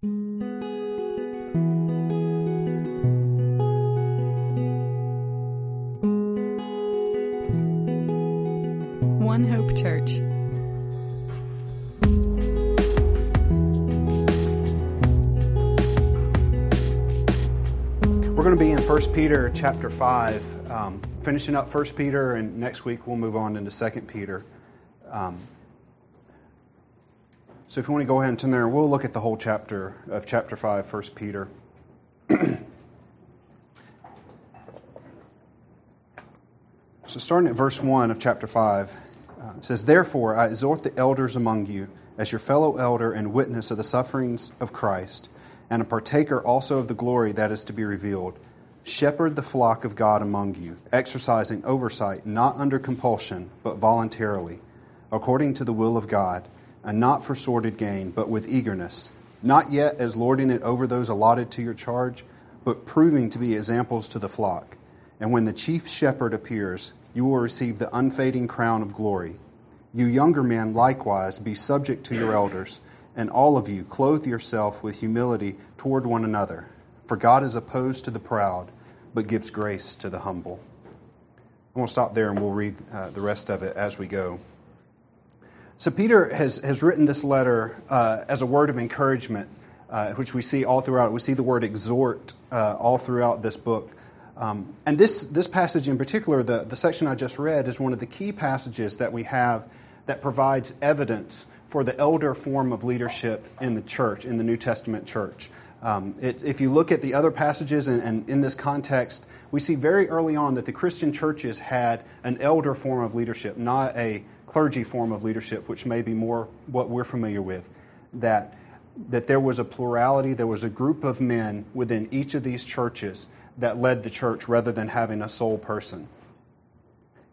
One Hope Church. We're going to be in 1 Peter chapter 5, um, finishing up 1 Peter, and next week we'll move on into 2 Peter. Um, so if you want to go ahead and turn there, we'll look at the whole chapter of chapter 5, 1 Peter. so starting at verse 1 of chapter 5, uh, it says, Therefore I exhort the elders among you, as your fellow elder and witness of the sufferings of Christ, and a partaker also of the glory that is to be revealed. Shepherd the flock of God among you, exercising oversight, not under compulsion, but voluntarily, according to the will of God, and not for sordid gain, but with eagerness, not yet as lording it over those allotted to your charge, but proving to be examples to the flock. And when the chief shepherd appears, you will receive the unfading crown of glory. You younger men likewise be subject to your elders, and all of you clothe yourself with humility toward one another. For God is opposed to the proud, but gives grace to the humble. I'm going to stop there and we'll read uh, the rest of it as we go. So, Peter has, has written this letter uh, as a word of encouragement, uh, which we see all throughout. We see the word exhort uh, all throughout this book. Um, and this, this passage in particular, the, the section I just read, is one of the key passages that we have that provides evidence for the elder form of leadership in the church, in the New Testament church. Um, it, if you look at the other passages and, and, in this context, we see very early on that the Christian churches had an elder form of leadership, not a clergy form of leadership, which may be more what we're familiar with. That, that there was a plurality, there was a group of men within each of these churches that led the church rather than having a sole person.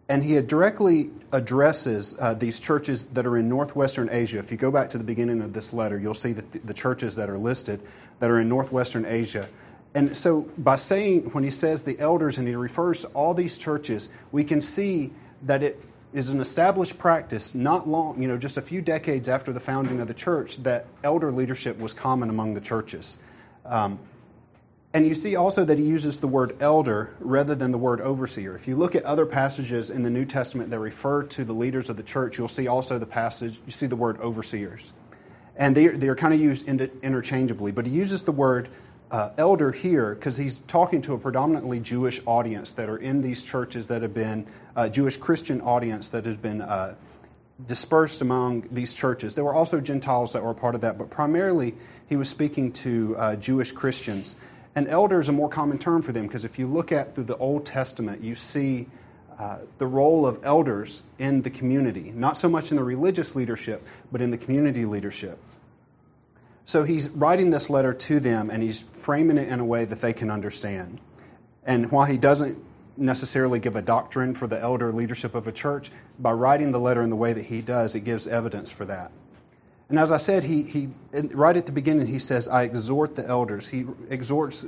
And he directly addresses uh, these churches that are in northwestern Asia. If you go back to the beginning of this letter, you'll see the, the churches that are listed that are in northwestern Asia. And so, by saying, when he says the elders and he refers to all these churches, we can see that it is an established practice not long, you know, just a few decades after the founding of the church, that elder leadership was common among the churches. Um, and you see also that he uses the word elder rather than the word overseer. If you look at other passages in the New Testament that refer to the leaders of the church, you'll see also the passage, you see the word overseers. And they, they are kind of used interchangeably. But he uses the word uh, elder here because he's talking to a predominantly Jewish audience that are in these churches that have been, uh, Jewish Christian audience that has been uh, dispersed among these churches. There were also Gentiles that were a part of that, but primarily he was speaking to uh, Jewish Christians. An elder is a more common term for them because if you look at through the Old Testament, you see uh, the role of elders in the community, not so much in the religious leadership, but in the community leadership. So he's writing this letter to them and he's framing it in a way that they can understand. And while he doesn't necessarily give a doctrine for the elder leadership of a church, by writing the letter in the way that he does, it gives evidence for that. And as I said, he, he right at the beginning, he says, I exhort the elders. He exhorts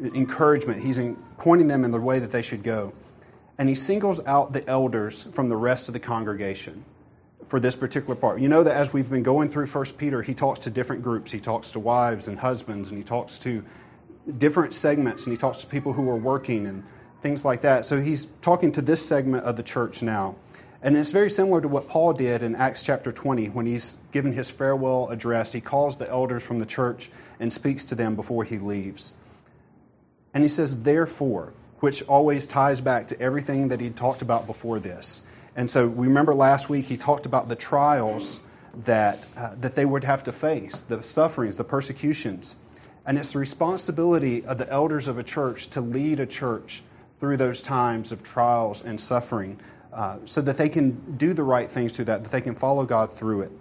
encouragement. He's in, pointing them in the way that they should go. And he singles out the elders from the rest of the congregation for this particular part. You know that as we've been going through First Peter, he talks to different groups. He talks to wives and husbands, and he talks to different segments, and he talks to people who are working and things like that. So he's talking to this segment of the church now. And it's very similar to what Paul did in Acts chapter 20 when he's given his farewell address. He calls the elders from the church and speaks to them before he leaves. And he says, therefore, which always ties back to everything that he talked about before this. And so we remember last week he talked about the trials that, uh, that they would have to face, the sufferings, the persecutions. And it's the responsibility of the elders of a church to lead a church through those times of trials and suffering uh, so that they can do the right things through that, that they can follow God through it.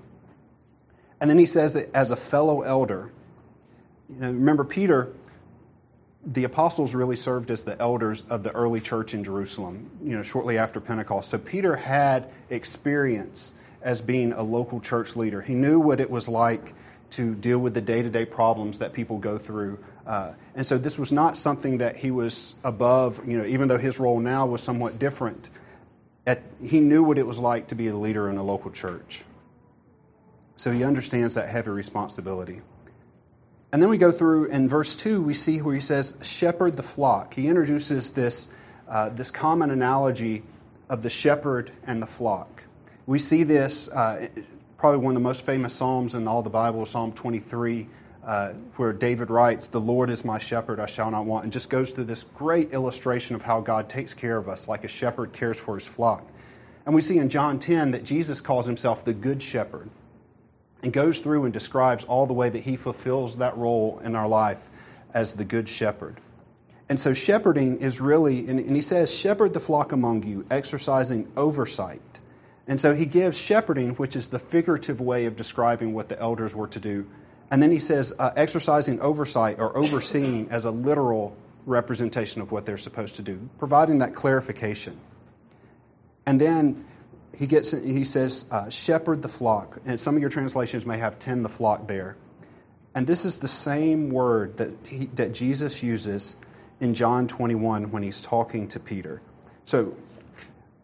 And then he says that as a fellow elder, you know, remember Peter, the apostles really served as the elders of the early church in Jerusalem, you know, shortly after Pentecost. So Peter had experience as being a local church leader. He knew what it was like to deal with the day to day problems that people go through. Uh, and so this was not something that he was above, you know, even though his role now was somewhat different at, he knew what it was like to be a leader in a local church. So he understands that heavy responsibility. And then we go through in verse 2, we see where he says, shepherd the flock. He introduces this, uh, this common analogy of the shepherd and the flock. We see this, uh, probably one of the most famous Psalms in all the Bible, Psalm 23, uh, where David writes, The Lord is my shepherd, I shall not want, and just goes through this great illustration of how God takes care of us like a shepherd cares for his flock. And we see in John 10 that Jesus calls himself the Good Shepherd and goes through and describes all the way that he fulfills that role in our life as the Good Shepherd. And so, shepherding is really, and, he says, shepherd the flock among you, exercising oversight. And so, he gives shepherding, which is the figurative way of describing what the elders were to do. And then he says, uh, exercising oversight or overseeing as a literal representation of what they're supposed to do, providing that clarification. And then he gets he says uh, shepherd the flock. And some of your translations may have tend the flock there. And this is the same word that he, that jesus uses in john 21 when he's talking to peter. So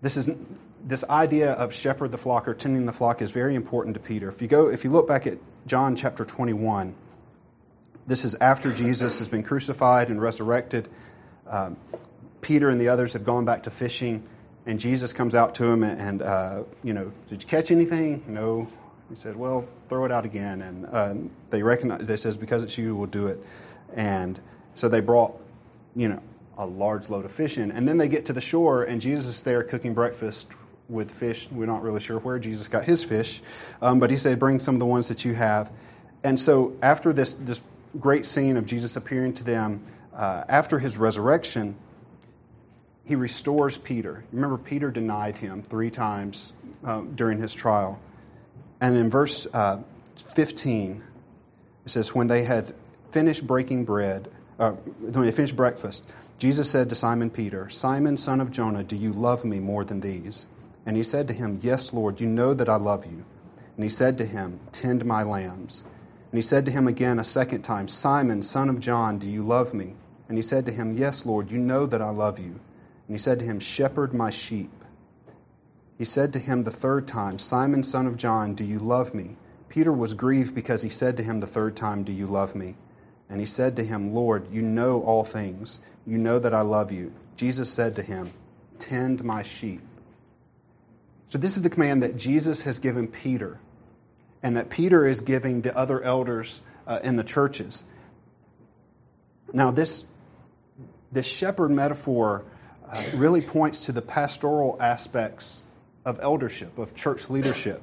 this is this idea of shepherd the flock or tending the flock is very important to peter. If you go if you look back at john chapter 21 this is after jesus has been crucified and resurrected um, peter and the others have gone back to fishing and Jesus comes out to him and, uh, you know, did you catch anything? No. He said, well, throw it out again. And uh, they recognize, they says, because it's you, we'll do it. And so they brought, you know, a large load of fish in. And then they get to the shore, and Jesus is there cooking breakfast with fish. We're not really sure where Jesus got his fish, um, but he said, bring some of the ones that you have. And so after this, this great scene of Jesus appearing to them, uh, after his resurrection, he restores Peter. Remember, Peter denied him three times uh, during his trial. And in verse uh, 15, it says, When they had finished breaking bread, uh, when they finished breakfast, Jesus said to Simon Peter, Simon, son of Jonah, do you love me more than these? And he said to him, Yes, Lord, you know that I love you. And he said to him, Tend my lambs. And he said to him again a second time, Simon, son of John, do you love me? And he said to him, Yes, Lord, you know that I love you. And he said to him, Shepherd my sheep. He said to him the third time, Simon, son of John, do you love me? Peter was grieved because he said to him the third time, Do you love me? And he said to him, Lord, you know all things. You know that I love you. Jesus said to him, Tend my sheep. So, this is the command that Jesus has given Peter, and that Peter is giving the other elders uh, in the churches. Now, this, this shepherd metaphor uh, really points to the pastoral aspects of eldership, of church leadership.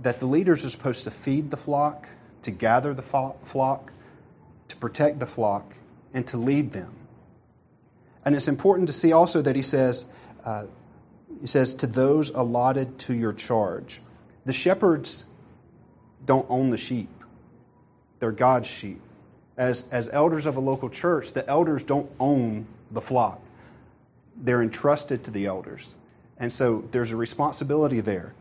That the leaders are supposed to feed the flock, to gather the flock, to protect the flock, and to lead them. And it's important to see also that he says, uh, he says, to those allotted to your charge. The shepherds don't own the sheep, they're God's sheep. As, as elders of a local church, the elders don't own the flock they're entrusted to the elders. And so there's a responsibility there.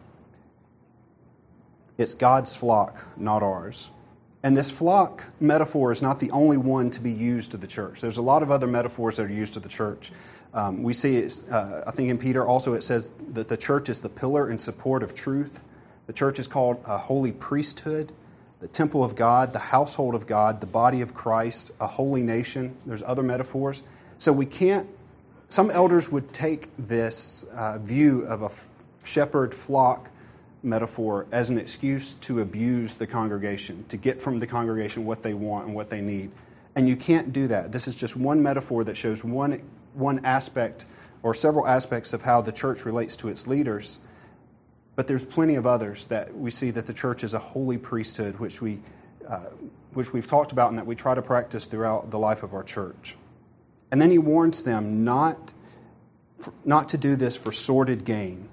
It's God's flock, not ours. And this flock metaphor is not the only one to be used to the church. There's a lot of other metaphors that are used to the church. Um, we see, it, uh, I think in Peter also it says that the church is the pillar and support of truth. The church is called a holy priesthood, the temple of God, the household of God, the body of Christ, a holy nation. There's other metaphors. So we can't some elders would take this uh, view of a shepherd flock metaphor as an excuse to abuse the congregation, to get from the congregation what they want and what they need. And you can't do that. This is just one metaphor that shows one, one aspect or several aspects of how the church relates to its leaders. But there's plenty of others that we see that the church is a holy priesthood, which, we, uh, which we've talked about and that we try to practice throughout the life of our church. And then he warns them not, not to do this for sordid gain.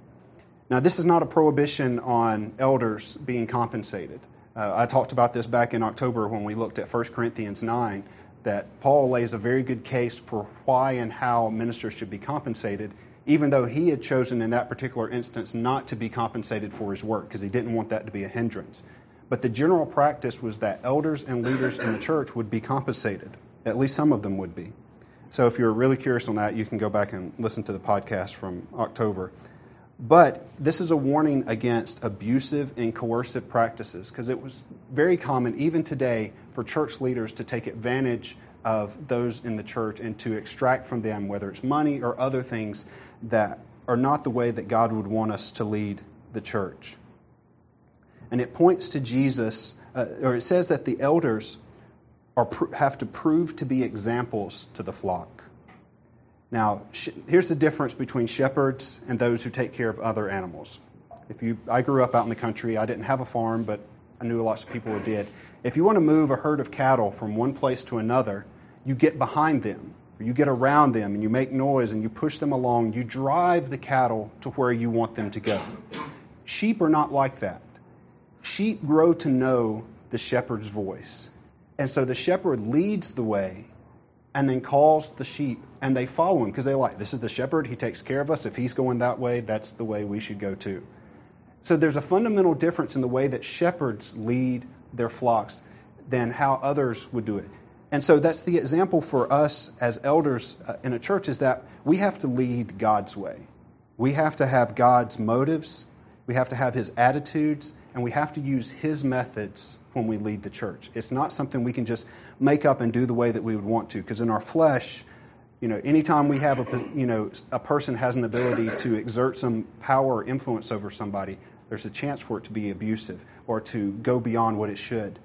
Now, this is not a prohibition on elders being compensated. Uh, I talked about this back in October when we looked at 1 Corinthians 9, that Paul lays a very good case for why and how ministers should be compensated, even though he had chosen in that particular instance not to be compensated for his work because he didn't want that to be a hindrance. But the general practice was that elders and leaders in the church would be compensated. At least some of them would be. So if you're really curious on that, you can go back and listen to the podcast from October. But this is a warning against abusive and coercive practices because it was very common, even today, for church leaders to take advantage of those in the church and to extract from them, whether it's money or other things that are not the way that God would want us to lead the church. And it points to Jesus, uh, or it says that the elders are, have to prove to be examples to the flock. Now, sh- here's the difference between shepherds and those who take care of other animals. If you, I grew up out in the country. I didn't have a farm, but I knew lots of people who did. If you want to move a herd of cattle from one place to another, you get behind them, you get around them, and you make noise and you push them along. You drive the cattle to where you want them to go. Sheep are not like that. Sheep grow to know the shepherd's voice. And so the shepherd leads the way and then calls the sheep and they follow him because they like this is the shepherd. He takes care of us. If he's going that way that's the way we should go too. So there's a fundamental difference in the way that shepherds lead their flocks than how others would do it. And so that's the example for us as elders uh, in a church is that we have to lead God's way. We have to have God's motives, we have to have his attitudes, and we have to use his methods when we lead the church. It's not something we can just make up and do the way that we would want to because in our flesh, you know, anytime we have a you know, a person has an ability to exert some power or influence over somebody, there's a chance for it to be abusive or to go beyond what it should.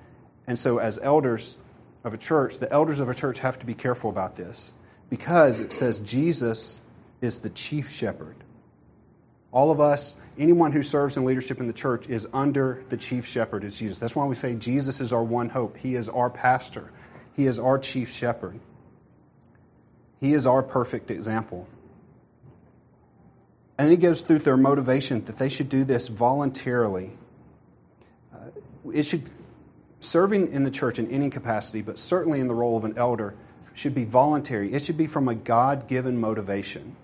And so as elders, of a church, the elders of a church have to be careful about this because it says Jesus is the chief shepherd. All of us, anyone who serves in leadership in the church, is under the chief shepherd, is Jesus. That's why we say Jesus is our one hope. He is our pastor, He is our chief shepherd. He is our perfect example. And he goes through their motivation that they should do this voluntarily. Uh, it should serving in the church in any capacity, but certainly in the role of an elder, should be voluntary. It should be from a God given motivation.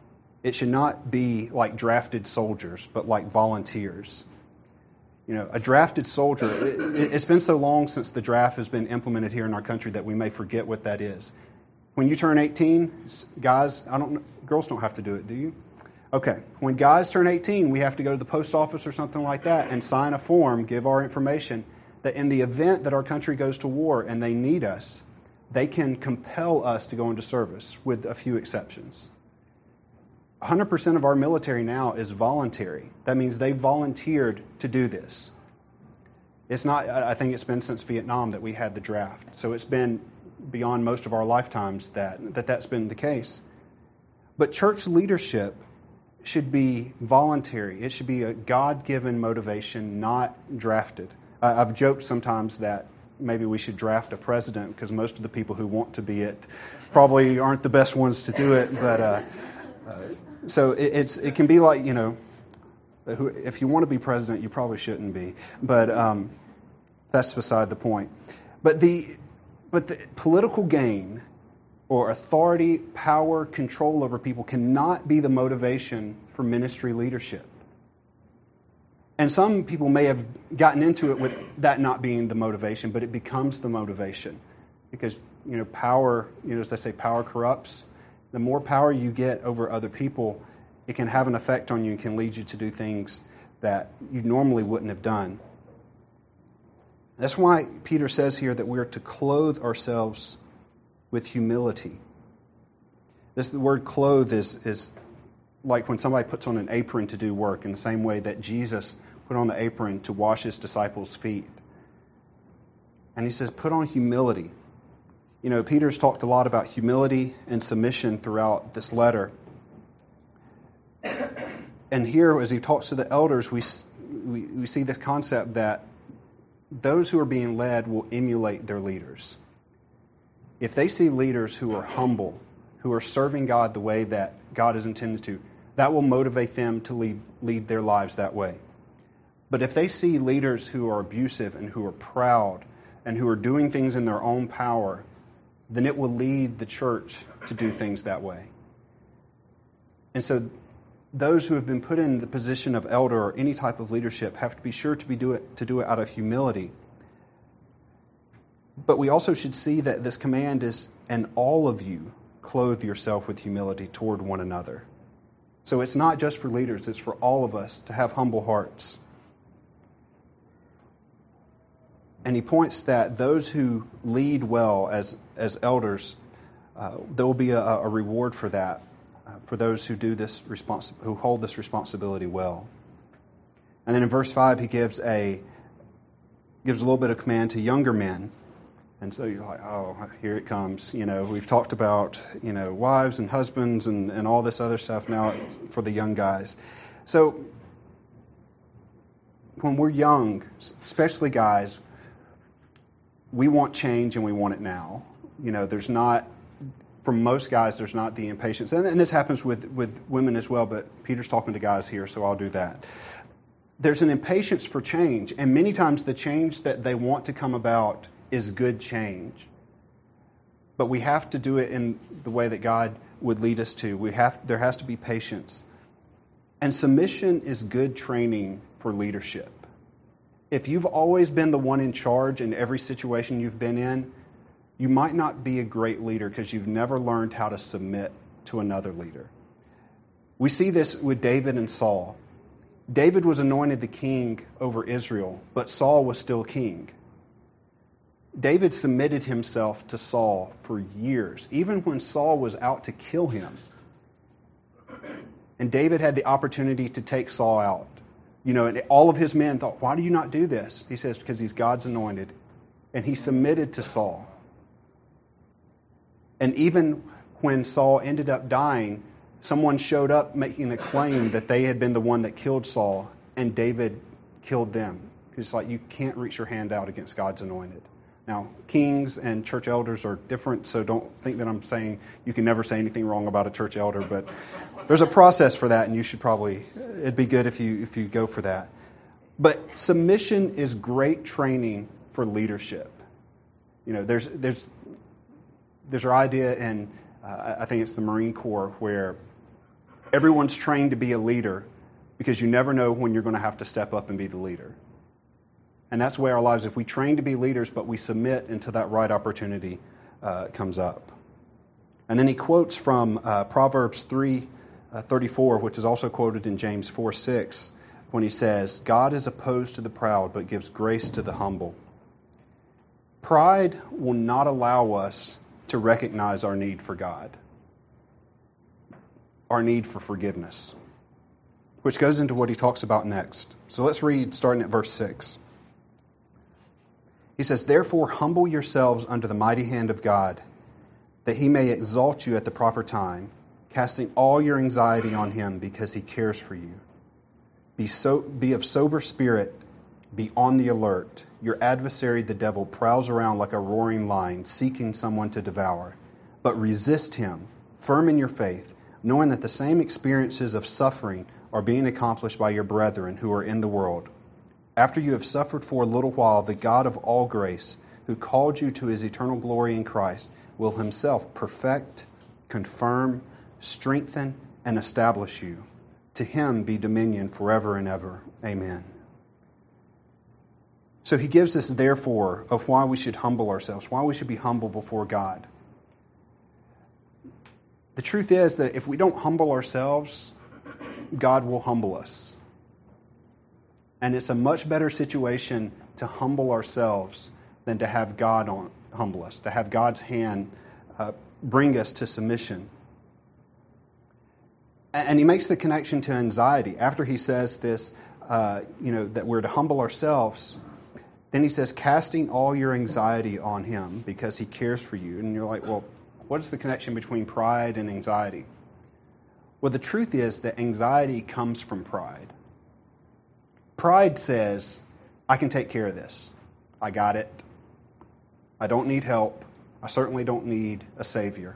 It should not be like drafted soldiers, but like volunteers. You know, a drafted soldier, it, has been so long since the draft has been implemented here in our country that we may forget what that is. When you turn 18, guys, I don't girls don't have to do it, do you? Okay, when guys turn 18, we have to go to the post office or something like that and sign a form, give our information, that in the event that our country goes to war and they need us, they can compel us to go into service, with a few exceptions. 100% of our military now is voluntary. That means they volunteered to do this. It's not, I think it's been since Vietnam that we had the draft. So it's been beyond most of our lifetimes that, that that's been the case. But church leadership should be voluntary, it should be a God given motivation, not drafted. I've joked sometimes that maybe we should draft a president because most of the people who want to be it probably aren't the best ones to do it. But uh, uh, so it, it's it can be like you know, if you want to be president, you probably shouldn't be. But um, that's beside the point. But the but the political gain or authority, power, control over people cannot be the motivation for ministry leadership. And some people may have gotten into it with that not being the motivation, but it becomes the motivation. Because, you know, power, you know, as they say, power corrupts. The more power you get over other people, it can have an effect on you and can lead you to do things that you normally wouldn't have done. That's why Peter says here that we are to clothe ourselves with humility. This the word clothe is, is like when somebody puts on an apron to do work in the same way that Jesus put on the apron to wash his disciples' feet. And he says, put on humility. You know, Peter's talked a lot about humility and submission throughout this letter. And here, as he talks to the elders, we, we, we see this concept that those who are being led will emulate their leaders. If they see leaders who are humble, who are serving God the way that God is intended to, that will motivate them to lead, lead their lives that way. But if they see leaders who are abusive and who are proud and who are doing things in their own power, then it will lead the church to do things that way. And so those who have been put in the position of elder or any type of leadership have to be sure to, be do it, to do it out of humility. But we also should see that this command is, and all of you clothe yourself with humility toward one another. So it's not just for leaders, it's for all of us to have humble hearts. And he points that those who lead well as, as elders, uh, there will be a, a reward for that, Uh, for those who do this responsi- who hold this responsibility well. And then in verse 5, he gives a, gives a little bit of command to younger men. And so you're like, oh, here it comes. You know, we've talked about, you know, wives and husbands and, and all this other stuff now for the young guys. So when we're young, especially guys, we want change and we want it now. You know, there's not, for most guys, there's not the impatience. And, and this happens with, with women as well, but Peter's talking to guys here, so I'll do that there's an impatience for change, and many times the change that they want to come about is good change. But we have to do it in the way that God would lead us to. We have, there has to be patience. And submission is good training for leadership. If you've always been the one in charge in every situation you've been in, you might not be a great leader because you've never learned how to submit to another leader. We see this with David and Saul. David was anointed the king over Israel, but Saul was still king. David submitted himself to Saul for years, even when Saul was out to kill him. And David had the opportunity to take Saul out. You know, and all of his men thought, why do you not do this? He says, because he's God's anointed. And he submitted to Saul. And even when Saul ended up dying, someone showed up making a claim that they had been the one that killed Saul, and David killed them. It's like you can't reach your hand out against God's anointed. Now, kings and church elders are different, so don't think that I'm saying you can never say anything wrong about a church elder, but there's a process for that, and you should probably, it'd be good if you, if you go for that. But submission is great training for leadership. You know, there's, there's, there's our idea in, uh, I think it's the Marine Corps, where Everyone's trained to be a leader because you never know when you're going to have to step up and be the leader. And that's the way our lives, if we train to be leaders, but we submit until that right opportunity uh, comes up. And then he quotes from uh, Proverbs 3 uh, 34, which is also quoted in James 4 6, when he says, God is opposed to the proud, but gives grace to the humble. Pride will not allow us to recognize our need for God our need for forgiveness, which goes into what he talks about next. So let's read starting at verse 6. He says, Therefore, humble yourselves under the mighty hand of God, that he may exalt you at the proper time, casting all your anxiety on him because he cares for you. Be, so, be of sober spirit, be on the alert. Your adversary, the devil, prowls around like a roaring lion, seeking someone to devour. But resist him, firm in your faith knowing that the same experiences of suffering are being accomplished by your brethren who are in the world. After you have suffered for a little while, the God of all grace, who called you to his eternal glory in Christ, will himself perfect, confirm, strengthen, and establish you. To him be dominion forever and ever. Amen. So he gives us, therefore, of why we should humble ourselves, why we should be humble before God. The truth is that if we don't humble ourselves, God will humble us. And it's a much better situation to humble ourselves than to have God on, humble us, to have God's hand uh, bring us to submission. And he makes the connection to anxiety. After he says this, uh, you know, that we're to humble ourselves, then he says, casting all your anxiety on him because he cares for you. And you're like, well, what is the connection between pride and anxiety? Well, the truth is that anxiety comes from pride. Pride says, I can take care of this. I got it. I don't need help. I certainly don't need a Savior.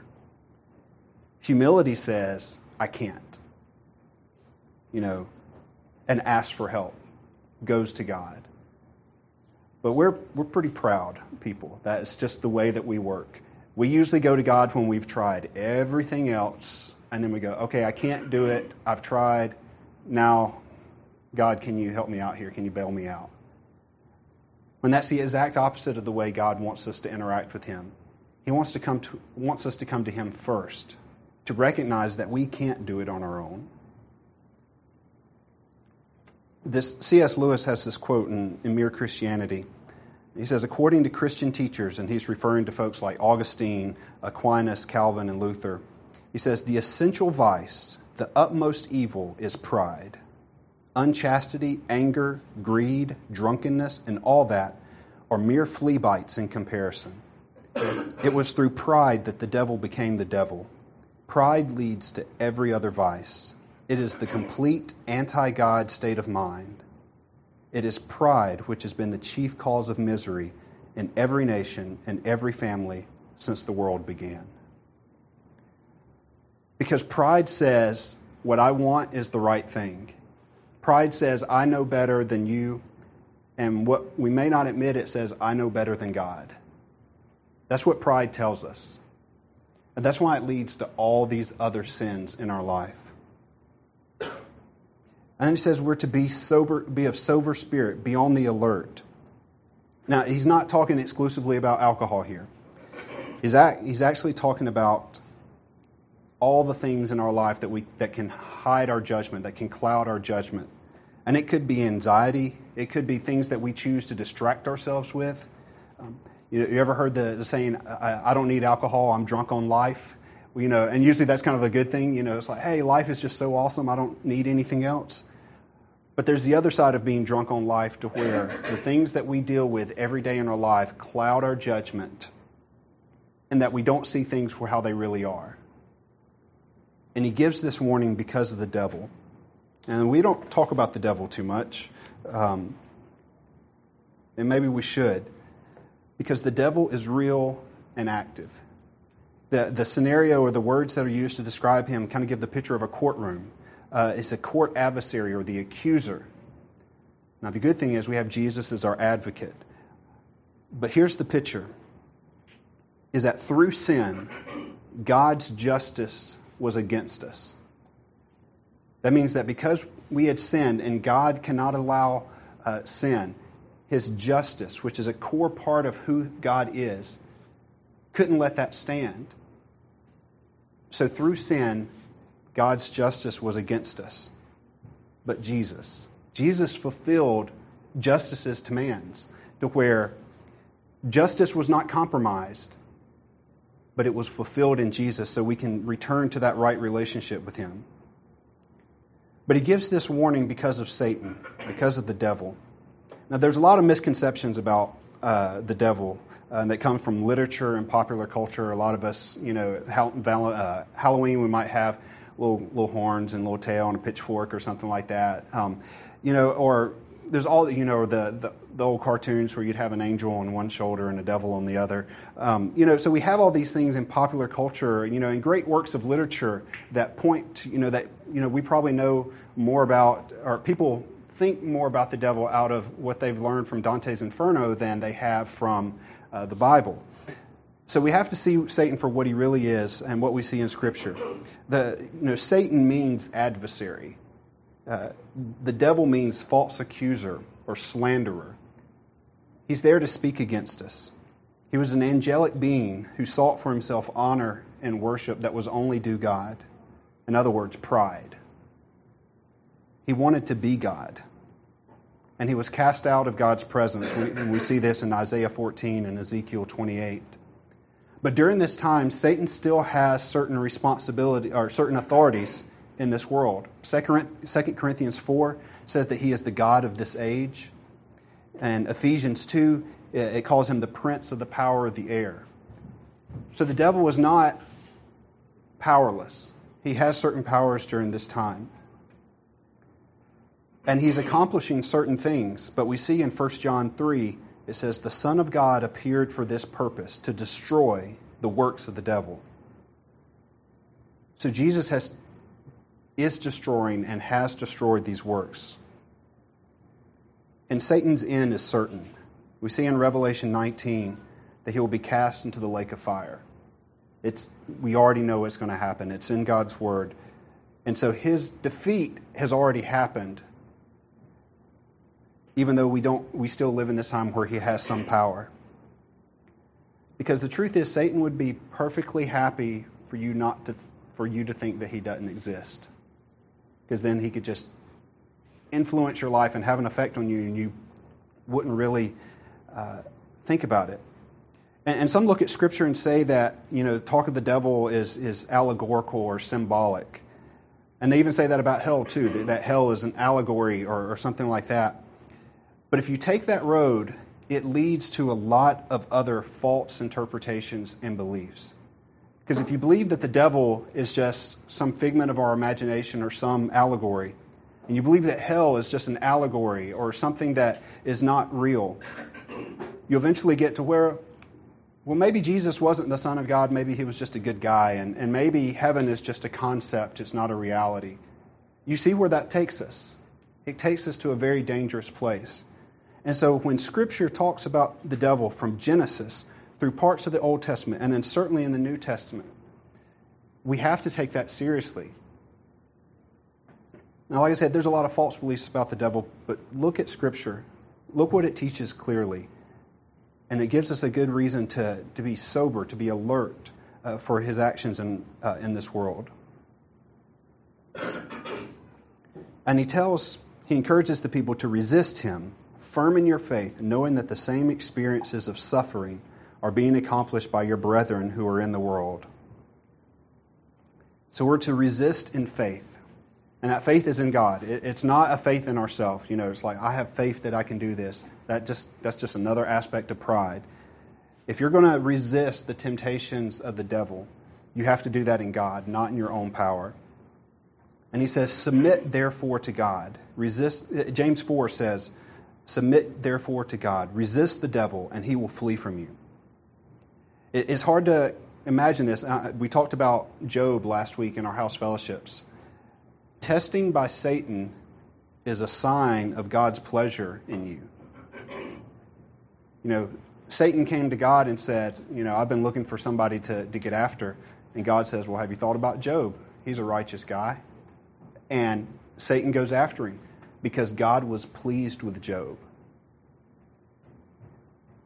Humility says, I can't. You know, and asks for help, goes to God. But we're, we're pretty proud people. That's just the way that we work. We usually go to God when we've tried everything else, and then we go, okay, I can't do it. I've tried. Now, God, can you help me out here? Can you bail me out? When that's the exact opposite of the way God wants us to interact with Him. He wants, to come to, wants us to come to Him first, to recognize that we can't do it on our own, This C.S. Lewis has this quote in, in Mere Christianity. He says, according to Christian teachers, and he's referring to folks like Augustine, Aquinas, Calvin, and Luther, he says, the essential vice, the utmost evil, is pride. Unchastity, anger, greed, drunkenness, and all that are mere flea bites in comparison. It was through pride that the devil became the devil. Pride leads to every other vice. It is the complete anti God state of mind. It is pride which has been the chief cause of misery in every nation and every family since the world began. Because pride says, what I want is the right thing. Pride says, I know better than you. And what we may not admit, it says, I know better than God. That's what pride tells us. And that's why it leads to all these other sins in our life. And then he says we're to be sober, be of sober spirit, be on the alert. Now, he's not talking exclusively about alcohol here. He's, act, he's actually talking about all the things in our life that, we, that can hide our judgment, that can cloud our judgment. And it could be anxiety, it could be things that we choose to distract ourselves with. Um, you, you, ever heard the, the saying, I, I, don't need alcohol, I'm drunk on life? Well, you know, and usually that's kind of a good thing. You know, it's like, hey, life is just so awesome, I don't need anything else. But there's the other side of being drunk on life to where the things that we deal with every day in our life cloud our judgment and that we don't see things for how they really are. And he gives this warning because of the devil. And we don't talk about the devil too much. Um, and maybe we should. Because the devil is real and active. The, the scenario or the words that are used to describe him kind of give the picture of a courtroom. Uh, it's a court adversary or the accuser. Now, the good thing is we have Jesus as our advocate. But here's the picture is that through sin, God's justice was against us. That means that because we had sinned and God cannot allow uh, sin, his justice, which is a core part of who God is, couldn't let that stand. So through sin, God's justice was against us. But Jesus, Jesus fulfilled justice's demands to where justice was not compromised, but it was fulfilled in Jesus so we can return to that right relationship with Him. But he gives this warning because of Satan, because of the devil. Now, there's a lot of misconceptions about uh, the devil uh, that come from literature and popular culture. A lot of us, you know, uh, Halloween, we might have little, little horns and little tail and a pitchfork or something like that. Um, you know, or there's all you know the, the, the old cartoons where you'd have an angel on one shoulder and a devil on the other. Um, you know, so we have all these things in popular culture, you know, in great works of literature that point to, you know, that, you know, we probably know more about, or people think more about the devil out of what they've learned from Dante's Inferno than they have from uh, the Bible. So we have to see Satan for what he really is and what we see in Scripture. The, you know, Satan means adversary. Uh, the devil means false accuser or slanderer. He's there to speak against us. He was an angelic being who sought for himself honor and worship that was only due God. In other words, pride. He wanted to be God. And he was cast out of God's presence. And we see this in Isaiah 14 and Ezekiel 28. But during this time, Satan still has certain responsibility or certain authorities in this world. 2 Corinthians 4 says that he is the God of this age. And Ephesians 2, it calls him the prince of the power of the air. So the devil was not powerless. He has certain powers during this time. And he's accomplishing certain things. But we see in 1 John 3, it says, The Son of God appeared for this purpose, to destroy the works of the devil. So Jesus has, is destroying and has destroyed these works. And Satan's end is certain. We see in Revelation 19 that he will be cast into the lake of fire. It's, we already know what's going to happen. It's in God's word. And so his defeat has already happened, even though we, don't, we still live in this time where he has some power. Because the truth is, Satan would be perfectly happy for you, not to, for you to think that he doesn't exist. Because then he could just influence your life and have an effect on you, and you wouldn't really uh, think about it. And, and, some look at Scripture and say that you know, talk of the devil is is allegorical or symbolic, and they even say that about hell too. That hell is an allegory or, or something like that. But if you take that road, it leads to a lot of other false interpretations and beliefs. Because if you believe that the devil is just some figment of our imagination or some allegory, and you believe that hell is just an allegory or something that is not real, you eventually get to where, well, maybe Jesus wasn't the Son of God, maybe he was just a good guy, and, and maybe heaven is just a concept, it's not a reality. You see where that takes us. It takes us to a very dangerous place. And so when Scripture talks about the devil from Genesis through parts of the Old Testament, and then certainly in the New Testament, we have to take that seriously. Now, like I said, there's a lot of false beliefs about the devil, but look at Scripture. Look what it teaches clearly. And it gives us a good reason to, to be sober, to be alert uh, for his actions in, uh, in this world. And he tells, he encourages the people to resist him, firm in your faith, knowing that the same experiences of suffering are being accomplished by your brethren who are in the world. So we're to resist in faith. And that faith is in God. It's not a faith in ourselves. You know, it's like, I have faith that I can do this. That just, that's just another aspect of pride. If you're going to resist the temptations of the devil, you have to do that in God, not in your own power. And he says, Submit therefore to God. Resist, uh, James 4 says, Submit therefore to God. Resist the devil, and he will flee from you. It's hard to imagine this. We talked about Job last week in our house fellowships. Testing by Satan is a sign of God's pleasure in you. You know, Satan came to God and said, You know, I've been looking for somebody to, to get after. And God says, Well, have you thought about Job? He's a righteous guy. And Satan goes after him because God was pleased with Job.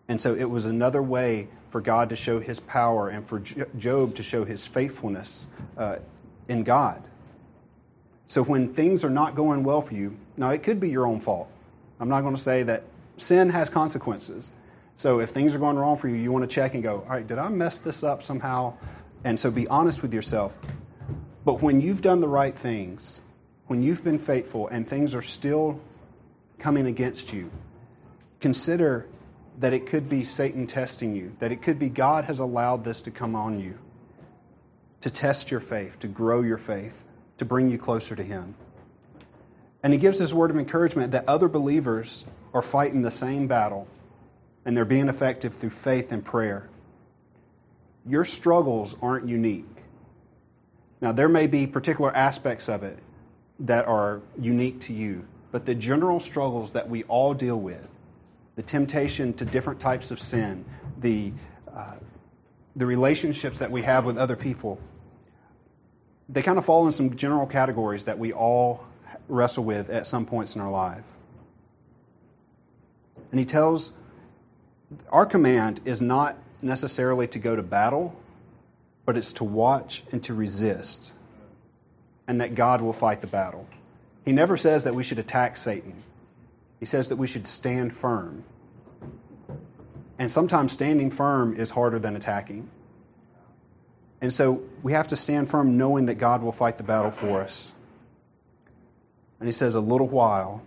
And so it was another way for God to show his power and for Job to show his faithfulness uh, in God. So when things are not going well for you, now it could be your own fault. I'm not going to say that sin has consequences. So if things are going wrong for you, you want to check and go, all right, did I mess this up somehow? And so be honest with yourself. But when you've done the right things, when you've been faithful and things are still coming against you, consider that it could be Satan testing you, that it could be God has allowed this to come on you to test your faith, to grow your faith, to bring you closer to Him. And He gives this word of encouragement that other believers are fighting the same battle and they're being effective through faith and prayer. Your struggles aren't unique. Now, there may be particular aspects of it that are unique to you, but the general struggles that we all deal with the temptation to different types of sin, the, uh, the relationships that we have with other people, they kind of fall in some general categories that we all wrestle with at some points in our life. And he tells our command is not necessarily to go to battle, but it's to watch and to resist, and that God will fight the battle. He never says that we should attack Satan. He says that we should stand firm. And sometimes standing firm is harder than attacking. And so we have to stand firm knowing that God will fight the battle for us. And he says, a little while.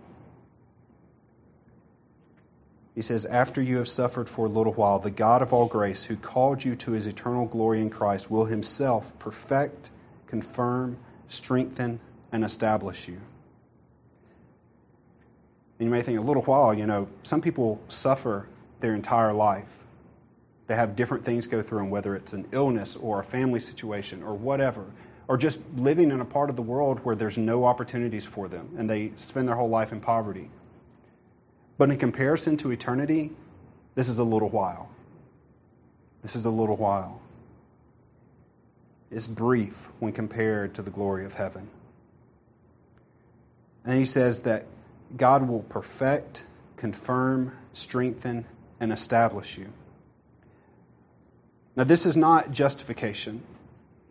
He says, After you have suffered for a little while, the God of all grace, who called you to his eternal glory in Christ, will himself perfect, confirm, strengthen, and establish you. And you may think, a little while, you know, some people suffer their entire life. They have different things go through them, whether it's an illness or a family situation or whatever, or just living in a part of the world where there's no opportunities for them and they spend their whole life in poverty. But in comparison to eternity, this is a little while. This is a little while. It's brief when compared to the glory of heaven. And he says that God will perfect, confirm, strengthen, and establish you. Now, this is not justification.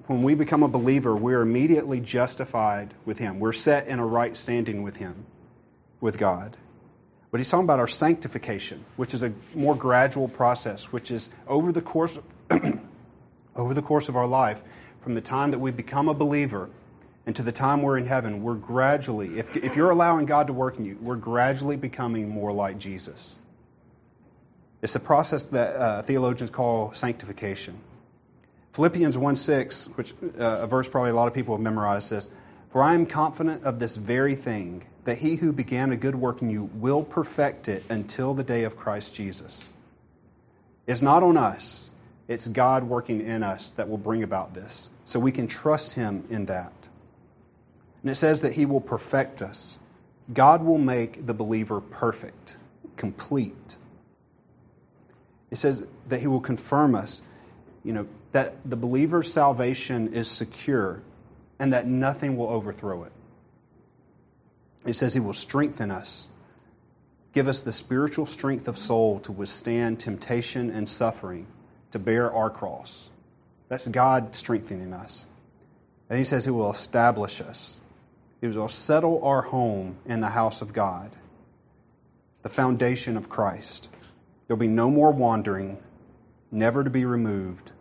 When we become a believer, we're immediately justified with Him. We're set in a right standing with Him. with God. But he's talking about our sanctification, which is a more gradual process, which is over the course of, over the course of our life, from the time that we become a believer and to the time we're in heaven, we're gradually, if, if you're allowing God to work in you, we're gradually becoming more like Jesus. It's a process that uh, theologians call sanctification. Philippians 1 6, which uh, a verse probably a lot of people have memorized, says, For I am confident of this very thing, that he who began a good work in you will perfect it until the day of Christ Jesus. It's not on us, it's God working in us that will bring about this. So we can trust him in that. And it says that he will perfect us. God will make the believer perfect, complete. It says that he will confirm us, you know, that the believer's salvation is secure and that nothing will overthrow it. It says he will strengthen us, give us the spiritual strength of soul to withstand temptation and suffering, to bear our cross. That's God strengthening us. And he says he will establish us. He will settle our home in the house of God, the foundation of Christ. There'll be no more wandering, never to be removed,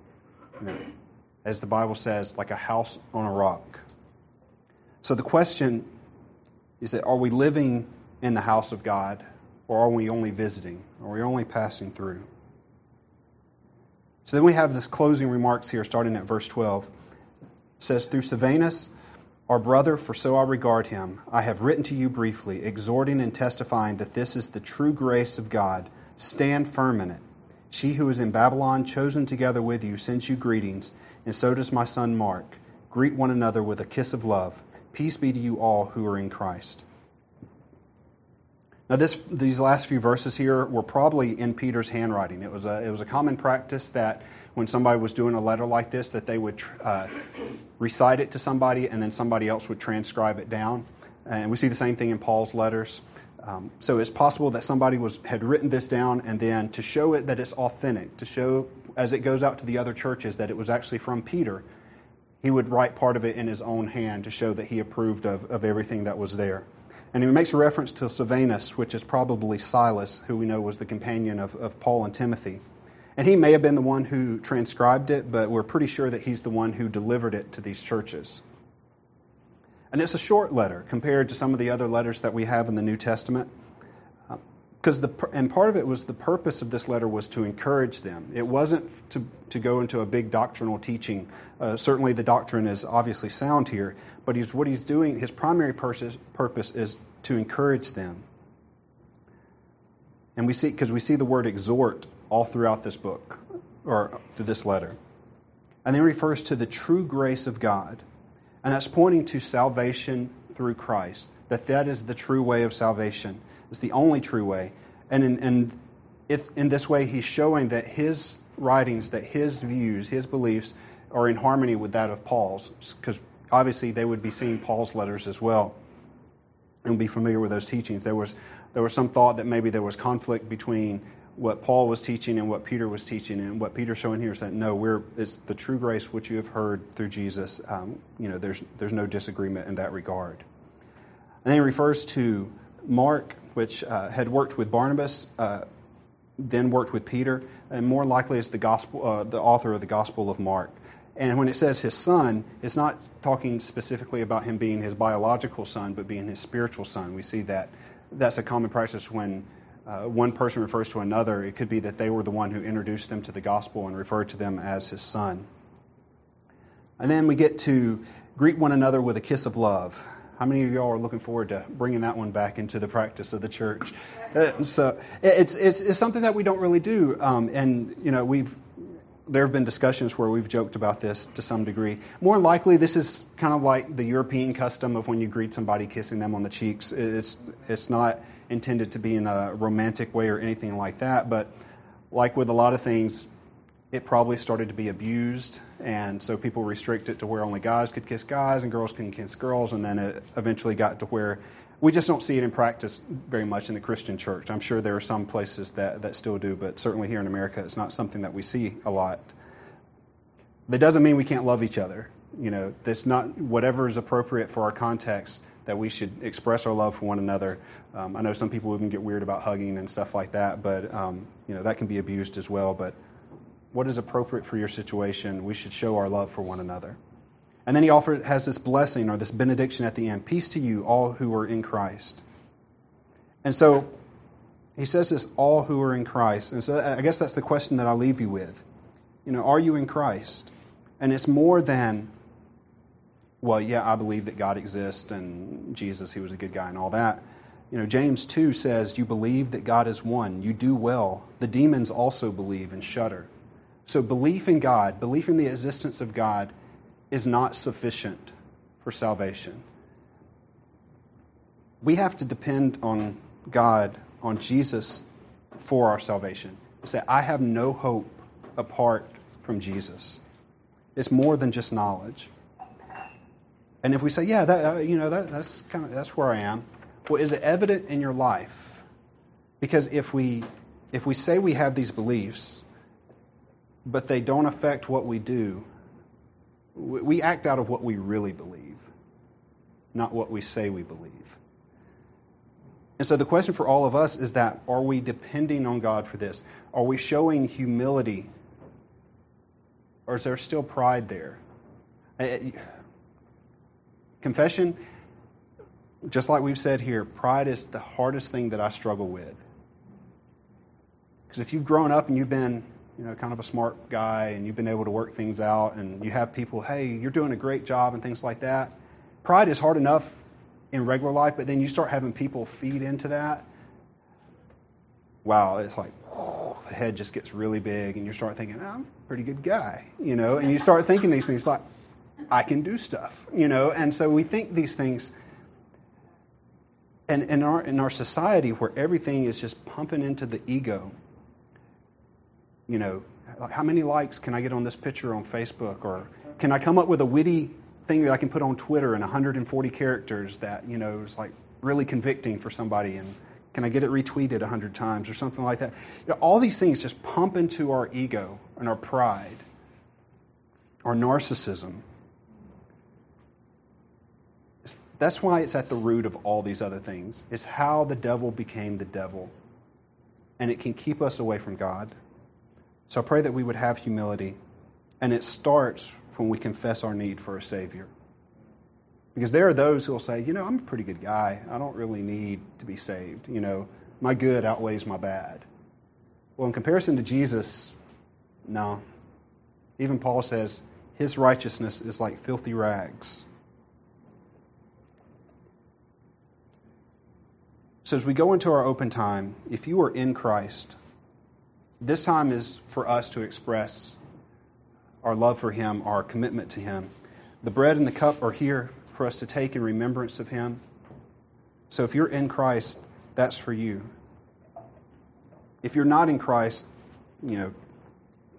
as the Bible says, like a house on a rock. So the question is that are we living in the house of God, or are we only visiting? Are we only passing through? So then we have this closing remarks here, starting at verse 12. It says, Through Silvanus, our brother, for so I regard him, I have written to you briefly, exhorting and testifying that this is the true grace of God. Stand firm in it. She who is in Babylon, chosen together with you, sends you greetings, and so does my son Mark. Greet one another with a kiss of love. Peace be to you all who are in Christ. Now, this, these last few verses here were probably in Peter's handwriting. It was, a, it was a common practice that when somebody was doing a letter like this, that they would uh, recite it to somebody and then somebody else would transcribe it down. And we see the same thing in Paul's letters. Um, so it's possible that somebody was had written this down, and then to show it that it's authentic, to show as it goes out to the other churches that it was actually from Peter, he would write part of it in his own hand to show that he approved of, of everything that was there. And he makes a reference to Silvanus, which is probably Silas, who we know was the companion of, of Paul and Timothy. And he may have been the one who transcribed it, but we're pretty sure that he's the one who delivered it to these churches. And it's a short letter compared to some of the other letters that we have in the New Testament. Because the, and part of it was the purpose of this letter was to encourage them. It wasn't to, to go into a big doctrinal teaching. Uh, certainly, the doctrine is obviously sound here, but he's, what he's doing, his primary purpose, purpose is to encourage them. And we see, because we see the word exhort all throughout this book, or through this letter. And then refers to the true grace of God and that's pointing to salvation through Christ, that that is the true way of salvation. It's the only true way. And in, if, in this way, he's showing that his writings, that his views, his beliefs are in harmony with that of Paul's, because obviously they would be seeing Paul's letters as well and be familiar with those teachings. There was, there was some thought that maybe there was conflict between what Paul was teaching and what Peter was teaching, and what Peter's showing here is that no, we're it's the true grace which you have heard through Jesus. Um, you know, there's there's no disagreement in that regard. And then he refers to Mark, which uh, had worked with Barnabas, uh, then worked with Peter, and more likely is the gospel, uh, the author of the Gospel of Mark. And when it says his son, it's not talking specifically about him being his biological son, but being his spiritual son. We see that that's a common practice when uh, one person refers to another, it could be that they were the one who introduced them to the gospel and referred to them as his son. And then we get to greet one another with a kiss of love. How many of y'all are looking forward to bringing that one back into the practice of the church? Uh, so it's, it's, it's, something that we don't really do. Um, and, you know, we've, there have been discussions where we've joked about this to some degree. More likely, this is kind of like the European custom of when you greet somebody kissing them on the cheeks. It's, it's not intended to be in a romantic way or anything like that. But like with a lot of things, it probably started to be abused, and so people restrict it to where only guys could kiss guys and girls can kiss girls, and then it eventually got to where we just don't see it in practice very much in the Christian church. I'm sure there are some places that, that still do, but certainly here in America, it's not something that we see a lot. That doesn't mean we can't love each other. You know, that's not whatever is appropriate for our context that we should express our love for one another. Um, I know some people even get weird about hugging and stuff like that, but um, you know that can be abused as well. But what is appropriate for your situation? We should show our love for one another. And then he offers has this blessing or this benediction at the end: "Peace to you, all who are in Christ." And so he says this: "All who are in Christ." And so I guess that's the question that I'll leave you with. You know, are you in Christ? And it's more than well, yeah, I believe that God exists and Jesus, he was a good guy and all that. You know, James 2 says, You believe that God is one. You do well. The demons also believe and shudder. So, belief in God, belief in the existence of God, is not sufficient for salvation. We have to depend on God, on Jesus, for our salvation. Say, I have no hope apart from Jesus. It's more than just knowledge. And if we say, yeah, that, uh, you know, that, that's kind of that's where I am. Well, is it evident in your life? Because if we if we say we have these beliefs, but they don't affect what we do, we act out of what we really believe, not what we say we believe. And so the question for all of us is that are we depending on God for this? Are we showing humility? Or is there still pride there? Confession, just like we've said here, pride is the hardest thing that I struggle with. Because if you've grown up and you've been, you know, kind of a smart guy and you've been able to work things out and you have people, hey, you're doing a great job and things like that, pride is hard enough in regular life, but then you start having people feed into that. Wow, it's like whew, the head just gets really big, and you start thinking, I'm a pretty good guy, you know, and you start thinking these things like, I can do stuff, you know? And so we think these things. And in our, in our society where everything is just pumping into the ego, you know, how many likes can I get on this picture on Facebook? Or can I come up with a witty thing that I can put on Twitter in 140 characters that, you know, is like really convicting for somebody? And can I get it retweeted 100 times or something like that? You know, all these things just pump into our ego and our pride, our narcissism. That's why it's at the root of all these other things. It's how the devil became the devil. And it can keep us away from God. So I pray that we would have humility. And it starts when we confess our need for a Savior. Because there are those who will say, you know, I'm a pretty good guy. I don't really need to be saved. You know, my good outweighs my bad. Well, in comparison to Jesus, no. Even Paul says, his righteousness is like filthy rags. So, as we go into our open time, if you are in Christ, this time is for us to express our love for Him, our commitment to Him. The bread and the cup are here for us to take in remembrance of Him. So, if you're in Christ, that's for you. If you're not in Christ, you know,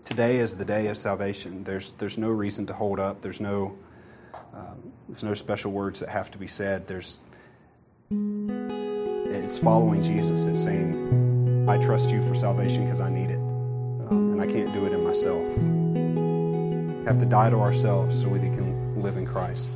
today is the day of salvation. There's, there's no reason to hold up. There's no, um, there's no special words that have to be said. There's it's following Jesus. It's saying, I trust you for salvation because I need it. And I can't do it in myself. We have to die to ourselves so we can live in Christ.